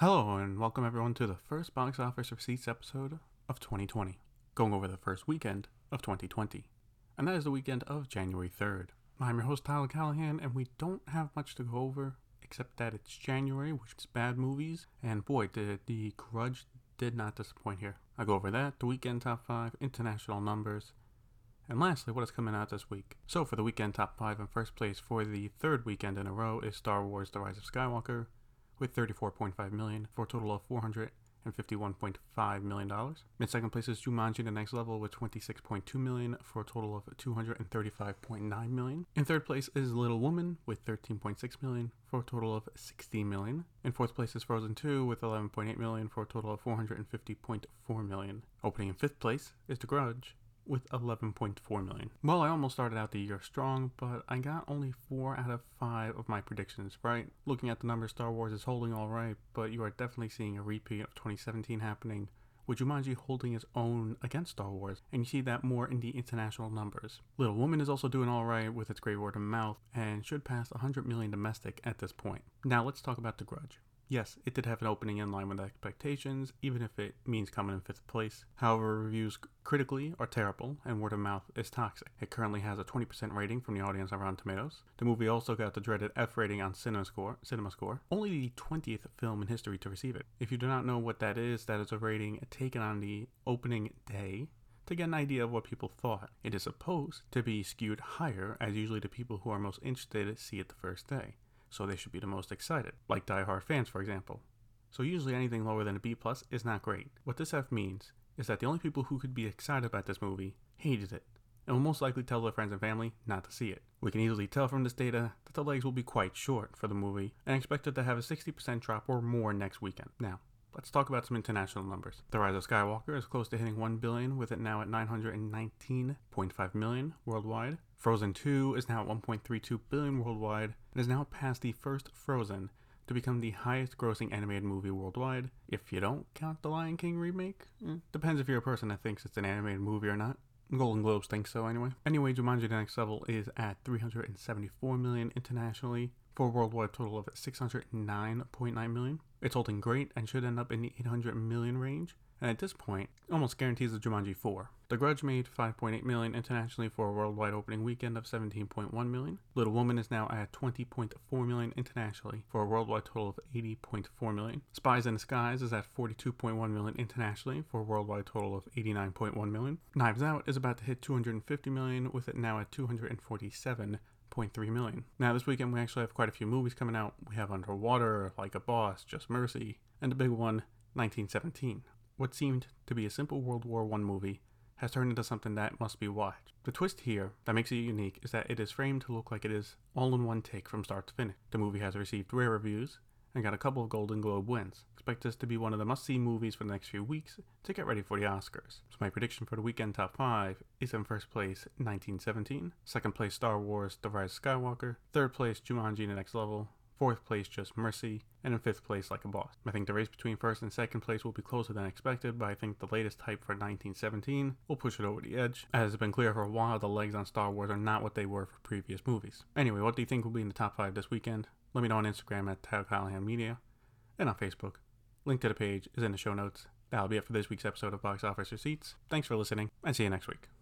Hello, and welcome everyone to the first box office receipts episode of 2020, going over the first weekend of 2020. And that is the weekend of January 3rd. I'm your host, Tyler Callahan, and we don't have much to go over except that it's January, which is bad movies, and boy, did the Grudge did not disappoint here. I go over that, the weekend top 5, international numbers, and lastly, what is coming out this week? So, for the weekend top 5 in first place for the third weekend in a row is Star Wars The Rise of Skywalker with 34.5 million for a total of 451.5 million dollars. In second place is Jumanji The Next Level with 26.2 million for a total of 235.9 million. In third place is Little Women with 13.6 million for a total of 16 million. In fourth place is Frozen 2 with 11.8 million for a total of 450.4 million. Opening in fifth place is The Grudge with 11.4 million. Well, I almost started out the year strong, but I got only 4 out of 5 of my predictions right. Looking at the numbers, Star Wars is holding alright, but you are definitely seeing a repeat of 2017 happening, with Jumanji holding its own against Star Wars, and you see that more in the international numbers. Little Women is also doing alright with its great word of mouth, and should pass 100 million domestic at this point. Now let's talk about The Grudge. Yes, it did have an opening in line with expectations, even if it means coming in fifth place. However, reviews critically are terrible, and word of mouth is toxic. It currently has a 20% rating from the audience on Rotten Tomatoes. The movie also got the dreaded F rating on CinemaScore, CinemaScore, only the 20th film in history to receive it. If you do not know what that is, that is a rating taken on the opening day to get an idea of what people thought. It is supposed to be skewed higher, as usually the people who are most interested see it the first day so they should be the most excited, like die-hard fans, for example. So usually anything lower than a B plus is not great. What this F means is that the only people who could be excited about this movie hated it, and will most likely tell their friends and family not to see it. We can easily tell from this data that the legs will be quite short for the movie, and expect it to have a 60% drop or more next weekend. Now, Let's talk about some international numbers. The Rise of Skywalker is close to hitting 1 billion with it now at 919.5 million worldwide. Frozen 2 is now at 1.32 billion worldwide and has now passed the first Frozen to become the highest grossing animated movie worldwide. If you don't count the Lion King remake, eh, depends if you're a person that thinks it's an animated movie or not. Golden Globes think so anyway. Anyway, Jumanji The Next Level is at 374 million internationally for a worldwide total of 609.9 million. It's holding great and should end up in the 800 million range, and at this point, almost guarantees a Jumanji 4. The Grudge made 5.8 million internationally for a worldwide opening weekend of 17.1 million. Little Women is now at 20.4 million internationally for a worldwide total of 80.4 million. Spies in Disguise is at 42.1 million internationally for a worldwide total of 89.1 million. Knives Out is about to hit 250 million with it now at 247 0.3 million. Now, this weekend we actually have quite a few movies coming out. We have Underwater, Like a Boss, Just Mercy, and the big one, 1917. What seemed to be a simple World War I movie has turned into something that must be watched. The twist here that makes it unique is that it is framed to look like it is all in one take from start to finish. The movie has received rare reviews, and got a couple of Golden Globe wins. Expect this to be one of the must see movies for the next few weeks to get ready for the Oscars. So, my prediction for the weekend top 5 is in first place 1917, second place Star Wars The Rise of Skywalker, third place Jumanji The Next Level, fourth place Just Mercy, and in fifth place Like a Boss. I think the race between first and second place will be closer than expected, but I think the latest hype for 1917 will push it over the edge. As has been clear for a while, the legs on Star Wars are not what they were for previous movies. Anyway, what do you think will be in the top 5 this weekend? Let me know on Instagram at Tyler Callahan Media and on Facebook. Link to the page is in the show notes. That'll be it for this week's episode of Box Office Receipts. Thanks for listening and see you next week.